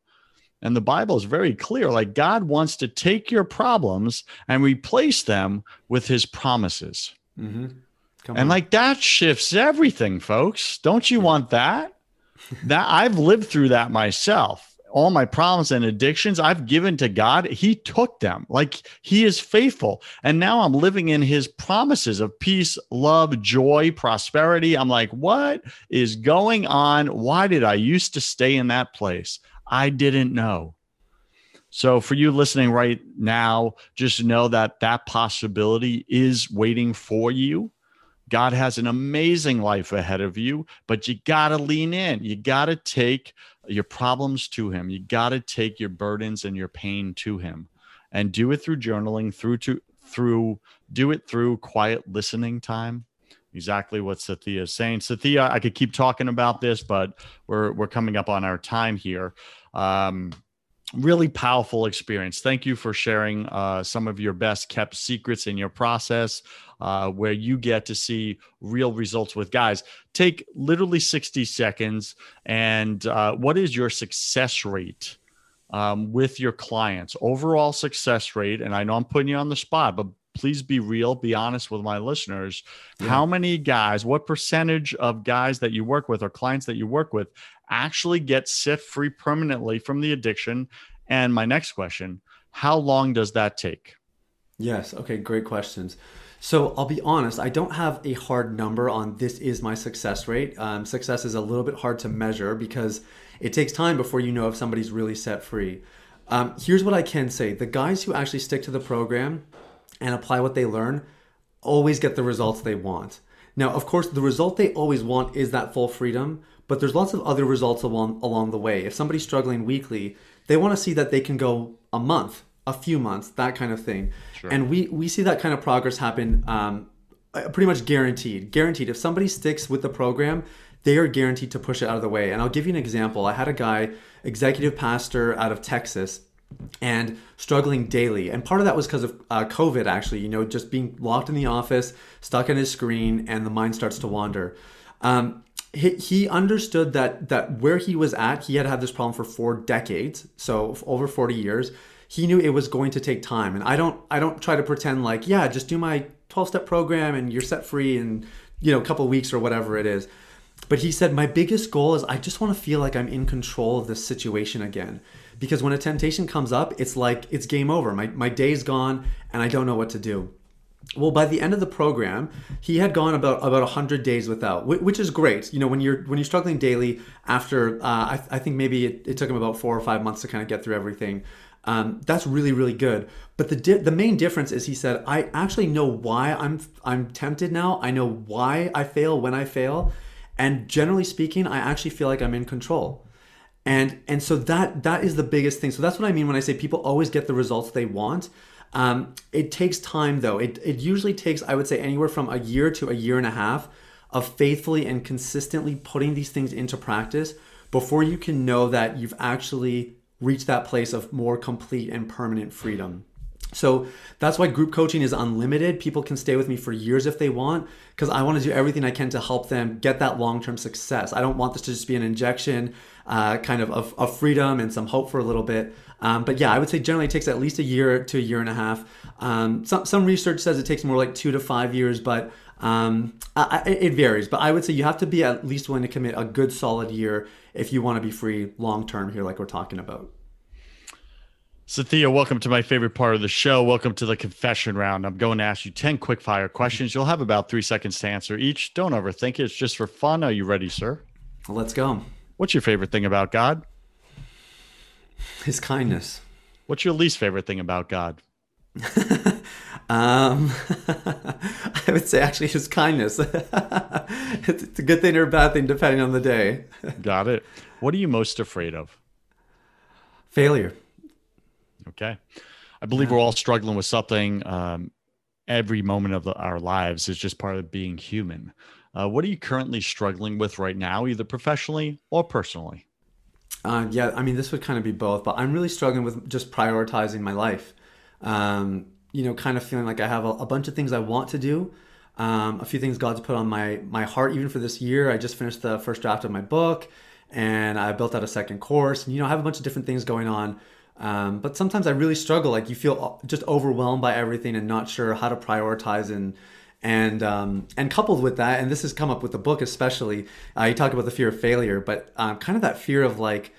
And the Bible is very clear like God wants to take your problems and replace them with his promises. Mm-hmm. And on. like that shifts everything, folks. Don't you want that? that I've lived through that myself. All my problems and addictions I've given to God, He took them. Like He is faithful. And now I'm living in His promises of peace, love, joy, prosperity. I'm like, what is going on? Why did I used to stay in that place? I didn't know. So, for you listening right now, just know that that possibility is waiting for you. God has an amazing life ahead of you, but you got to lean in. You got to take your problems to Him. You got to take your burdens and your pain to Him, and do it through journaling, through to through do it through quiet listening time. Exactly what Sathiya is saying. Sathiya, I could keep talking about this, but we're we're coming up on our time here. Um, really powerful experience. Thank you for sharing uh, some of your best kept secrets in your process, uh, where you get to see real results with guys. Take literally 60 seconds. And uh, what is your success rate um, with your clients? Overall success rate. And I know I'm putting you on the spot, but please be real, be honest with my listeners. Yeah. How many guys, what percentage of guys that you work with or clients that you work with actually get set free permanently from the addiction? And my next question, how long does that take? Yes. Okay. Great questions. So I'll be honest, I don't have a hard number on this is my success rate. Um, success is a little bit hard to measure because it takes time before you know if somebody's really set free. Um, here's what I can say the guys who actually stick to the program and apply what they learn always get the results they want. Now, of course, the result they always want is that full freedom, but there's lots of other results along along the way. If somebody's struggling weekly, they want to see that they can go a month, a few months, that kind of thing. Sure. And we we see that kind of progress happen um, uh, pretty much guaranteed. Guaranteed. If somebody sticks with the program, they are guaranteed to push it out of the way. And I'll give you an example. I had a guy, executive pastor out of Texas, and struggling daily. And part of that was because of uh, COVID, actually, you know, just being locked in the office, stuck in his screen, and the mind starts to wander. Um, he, he understood that that where he was at, he had had this problem for four decades, so over 40 years. He knew it was going to take time. And I don't I don't try to pretend like, yeah, just do my 12-step program and you're set free in, you know, a couple weeks or whatever it is. But he said, My biggest goal is I just want to feel like I'm in control of this situation again. Because when a temptation comes up, it's like it's game over. My, my day's gone and I don't know what to do. Well, by the end of the program, he had gone about about 100 days without, which is great. You know, when you're when you're struggling daily, after uh, I, I think maybe it, it took him about four or five months to kind of get through everything. Um, that's really really good. But the di- the main difference is he said, I actually know why I'm I'm tempted now. I know why I fail when I fail, and generally speaking, I actually feel like I'm in control and and so that that is the biggest thing. So that's what i mean when i say people always get the results they want. Um, it takes time though. It, it usually takes i would say anywhere from a year to a year and a half of faithfully and consistently putting these things into practice before you can know that you've actually reached that place of more complete and permanent freedom so that's why group coaching is unlimited. People can stay with me for years if they want, because I want to do everything I can to help them get that long term success. I don't want this to just be an injection, uh, kind of, of of freedom and some hope for a little bit. Um, but yeah, I would say generally it takes at least a year to a year and a half. Um, some some research says it takes more like two to five years, but um, I, it varies. But I would say you have to be at least willing to commit a good solid year if you want to be free long term here, like we're talking about. Sathiya, welcome to my favorite part of the show. Welcome to the confession round. I'm going to ask you 10 quick fire questions. You'll have about three seconds to answer each. Don't overthink it. It's just for fun. Are you ready, sir? Let's go. What's your favorite thing about God? His kindness. What's your least favorite thing about God? Um, I would say actually his kindness. it's a good thing or a bad thing depending on the day. Got it. What are you most afraid of? Failure. Okay. I believe we're all struggling with something. Um, every moment of the, our lives is just part of being human. Uh, what are you currently struggling with right now, either professionally or personally? Uh, yeah, I mean, this would kind of be both, but I'm really struggling with just prioritizing my life. Um, you know, kind of feeling like I have a, a bunch of things I want to do, Um, a few things God's put on my my heart even for this year. I just finished the first draft of my book, and I built out a second course. And you know, I have a bunch of different things going on. Um, but sometimes I really struggle. Like you feel just overwhelmed by everything and not sure how to prioritize and and um, and coupled with that, and this has come up with the book especially. Uh, you talk about the fear of failure, but um, kind of that fear of like,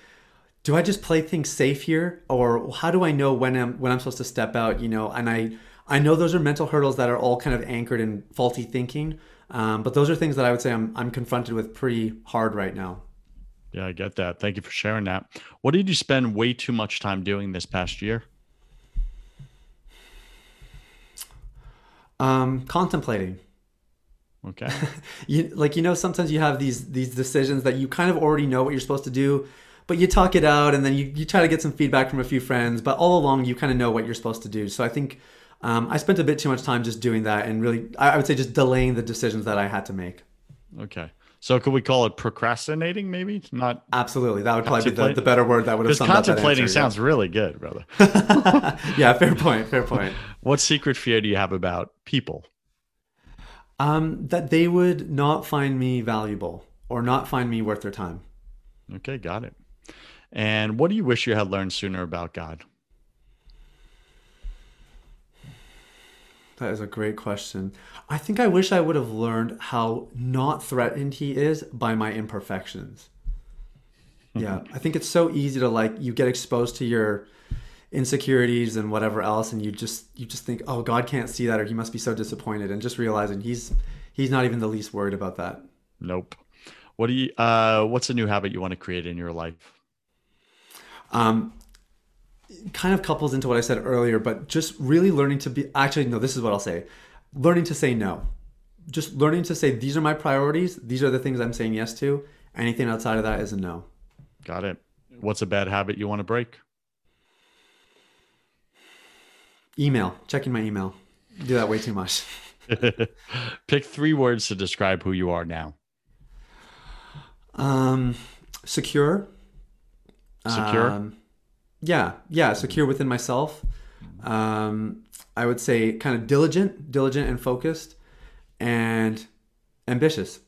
do I just play things safe here, or how do I know when I'm when I'm supposed to step out? You know, and I I know those are mental hurdles that are all kind of anchored in faulty thinking, um, but those are things that I would say I'm I'm confronted with pretty hard right now. Yeah, I get that. Thank you for sharing that. What did you spend way too much time doing this past year? Um, contemplating. Okay. you like you know sometimes you have these these decisions that you kind of already know what you're supposed to do, but you talk it out and then you, you try to get some feedback from a few friends, but all along you kind of know what you're supposed to do. So I think um, I spent a bit too much time just doing that and really I, I would say just delaying the decisions that I had to make. Okay. So could we call it procrastinating? Maybe not. Absolutely, that would probably be the, the better word that would have. Come from that. Because contemplating answer, sounds yeah. really good, brother. yeah, fair point. Fair point. What secret fear do you have about people? Um, that they would not find me valuable or not find me worth their time. Okay, got it. And what do you wish you had learned sooner about God? That is a great question. I think I wish I would have learned how not threatened he is by my imperfections. Yeah, I think it's so easy to like you get exposed to your insecurities and whatever else and you just you just think, "Oh, God can't see that or he must be so disappointed." And just realizing he's he's not even the least worried about that. Nope. What do you uh what's a new habit you want to create in your life? Um kind of couples into what I said earlier, but just really learning to be actually, no, this is what I'll say learning to say no. Just learning to say, these are my priorities. These are the things I'm saying yes to. Anything outside of that is a no. Got it. What's a bad habit you want to break? Email, checking my email. Do that way too much. Pick three words to describe who you are now. Um, secure. Secure. Um, yeah, yeah, secure within myself. Um, I would say kind of diligent, diligent and focused, and ambitious.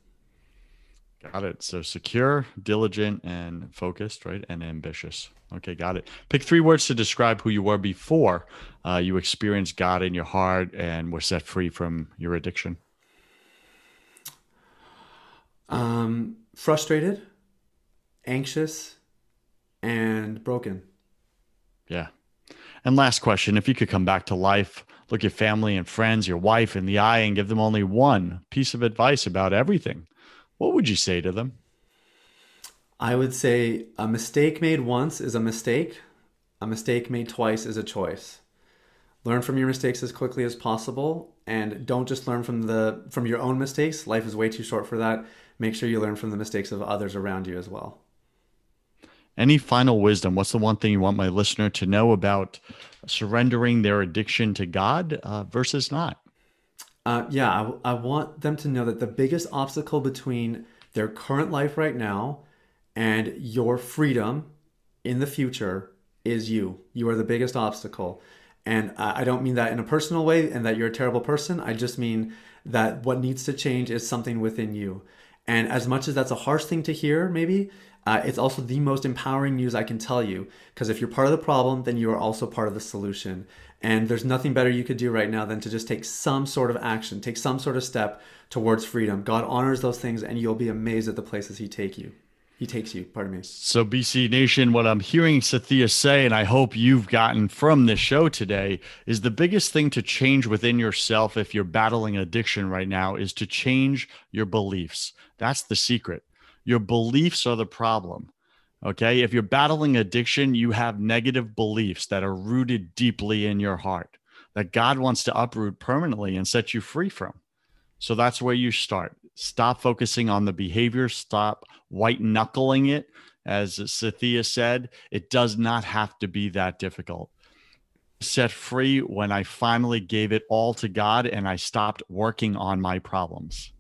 Got it. So secure, diligent, and focused, right? And ambitious. Okay, got it. Pick three words to describe who you were before uh, you experienced God in your heart and were set free from your addiction. Um, frustrated, anxious, and broken. Yeah. And last question if you could come back to life, look your family and friends, your wife in the eye, and give them only one piece of advice about everything, what would you say to them? I would say a mistake made once is a mistake, a mistake made twice is a choice. Learn from your mistakes as quickly as possible and don't just learn from the from your own mistakes. Life is way too short for that. Make sure you learn from the mistakes of others around you as well. Any final wisdom? What's the one thing you want my listener to know about surrendering their addiction to God uh, versus not? Uh, yeah, I, I want them to know that the biggest obstacle between their current life right now and your freedom in the future is you. You are the biggest obstacle. And I don't mean that in a personal way and that you're a terrible person. I just mean that what needs to change is something within you. And as much as that's a harsh thing to hear, maybe, uh, it's also the most empowering news I can tell you because if you're part of the problem, then you are also part of the solution. And there's nothing better you could do right now than to just take some sort of action, take some sort of step towards freedom. God honors those things, and you'll be amazed at the places He take you. He takes you. Pardon me. So, BC Nation, what I'm hearing Sathiya say, and I hope you've gotten from this show today, is the biggest thing to change within yourself if you're battling addiction right now is to change your beliefs. That's the secret. Your beliefs are the problem. Okay. If you're battling addiction, you have negative beliefs that are rooted deeply in your heart that God wants to uproot permanently and set you free from. So that's where you start. Stop focusing on the behavior, stop white knuckling it. As Sathiya said, it does not have to be that difficult. Set free when I finally gave it all to God and I stopped working on my problems.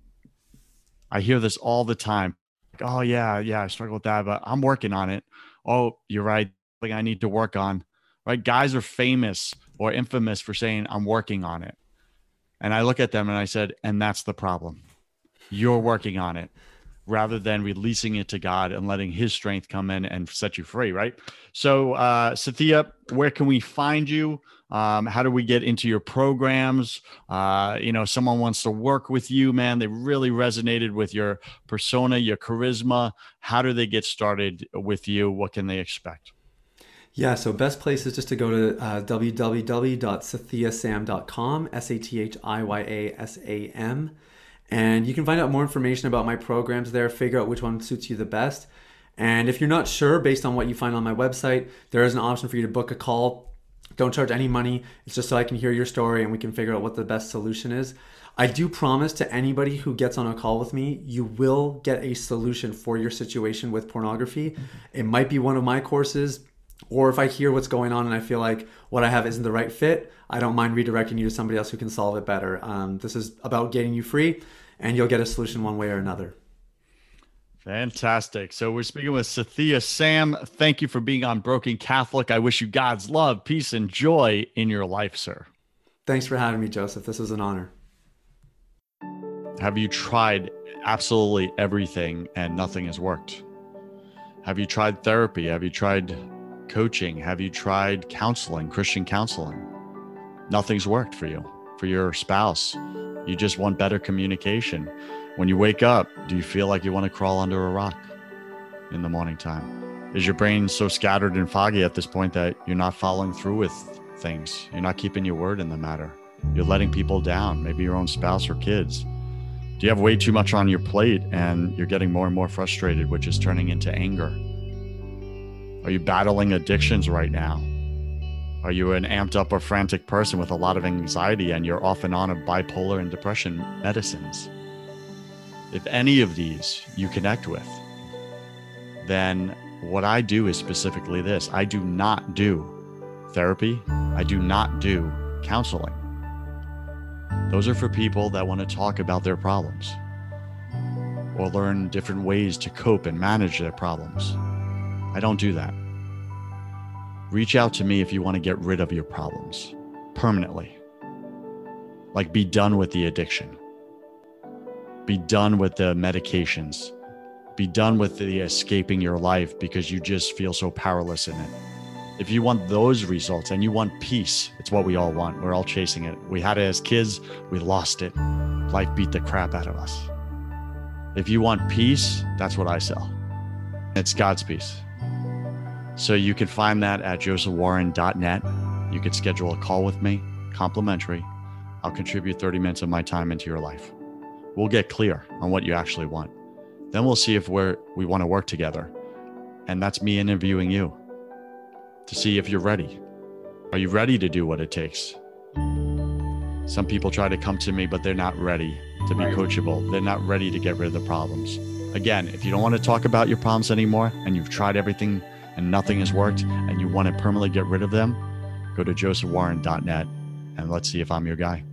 I hear this all the time oh yeah, yeah, I struggle with that, but I'm working on it. Oh, you're right. Like I need to work on. Right? Guys are famous or infamous for saying I'm working on it. And I look at them and I said, and that's the problem. You're working on it rather than releasing it to God and letting his strength come in and set you free, right? So, uh, Sathiya, where can we find you? Um, how do we get into your programs? Uh, you know, someone wants to work with you, man. They really resonated with your persona, your charisma. How do they get started with you? What can they expect? Yeah, so best place is just to go to uh, www.sathiyasam.com, S A T H I Y A S A M. And you can find out more information about my programs there, figure out which one suits you the best. And if you're not sure based on what you find on my website, there is an option for you to book a call. Don't charge any money. It's just so I can hear your story and we can figure out what the best solution is. I do promise to anybody who gets on a call with me, you will get a solution for your situation with pornography. It might be one of my courses, or if I hear what's going on and I feel like what I have isn't the right fit, I don't mind redirecting you to somebody else who can solve it better. Um, this is about getting you free and you'll get a solution one way or another. Fantastic. So we're speaking with Sathiya Sam. Thank you for being on Broken Catholic. I wish you God's love, peace, and joy in your life, sir. Thanks for having me, Joseph. This was an honor. Have you tried absolutely everything and nothing has worked? Have you tried therapy? Have you tried coaching? Have you tried counseling, Christian counseling? Nothing's worked for you, for your spouse, you just want better communication. When you wake up, do you feel like you want to crawl under a rock in the morning time? Is your brain so scattered and foggy at this point that you're not following through with things? You're not keeping your word in the matter. You're letting people down, maybe your own spouse or kids. Do you have way too much on your plate and you're getting more and more frustrated, which is turning into anger? Are you battling addictions right now? Are you an amped up or frantic person with a lot of anxiety and you're off and on of bipolar and depression medicines? If any of these you connect with, then what I do is specifically this I do not do therapy, I do not do counseling. Those are for people that want to talk about their problems or learn different ways to cope and manage their problems. I don't do that. Reach out to me if you want to get rid of your problems permanently. Like, be done with the addiction, be done with the medications, be done with the escaping your life because you just feel so powerless in it. If you want those results and you want peace, it's what we all want. We're all chasing it. We had it as kids, we lost it. Life beat the crap out of us. If you want peace, that's what I sell. It's God's peace. So you can find that at josephwarren.net. You can schedule a call with me, complimentary. I'll contribute 30 minutes of my time into your life. We'll get clear on what you actually want. Then we'll see if we're, we want to work together. And that's me interviewing you to see if you're ready. Are you ready to do what it takes? Some people try to come to me, but they're not ready to be coachable. They're not ready to get rid of the problems. Again, if you don't want to talk about your problems anymore and you've tried everything and nothing has worked and you want to permanently get rid of them, go to josephwarren.net and let's see if I'm your guy.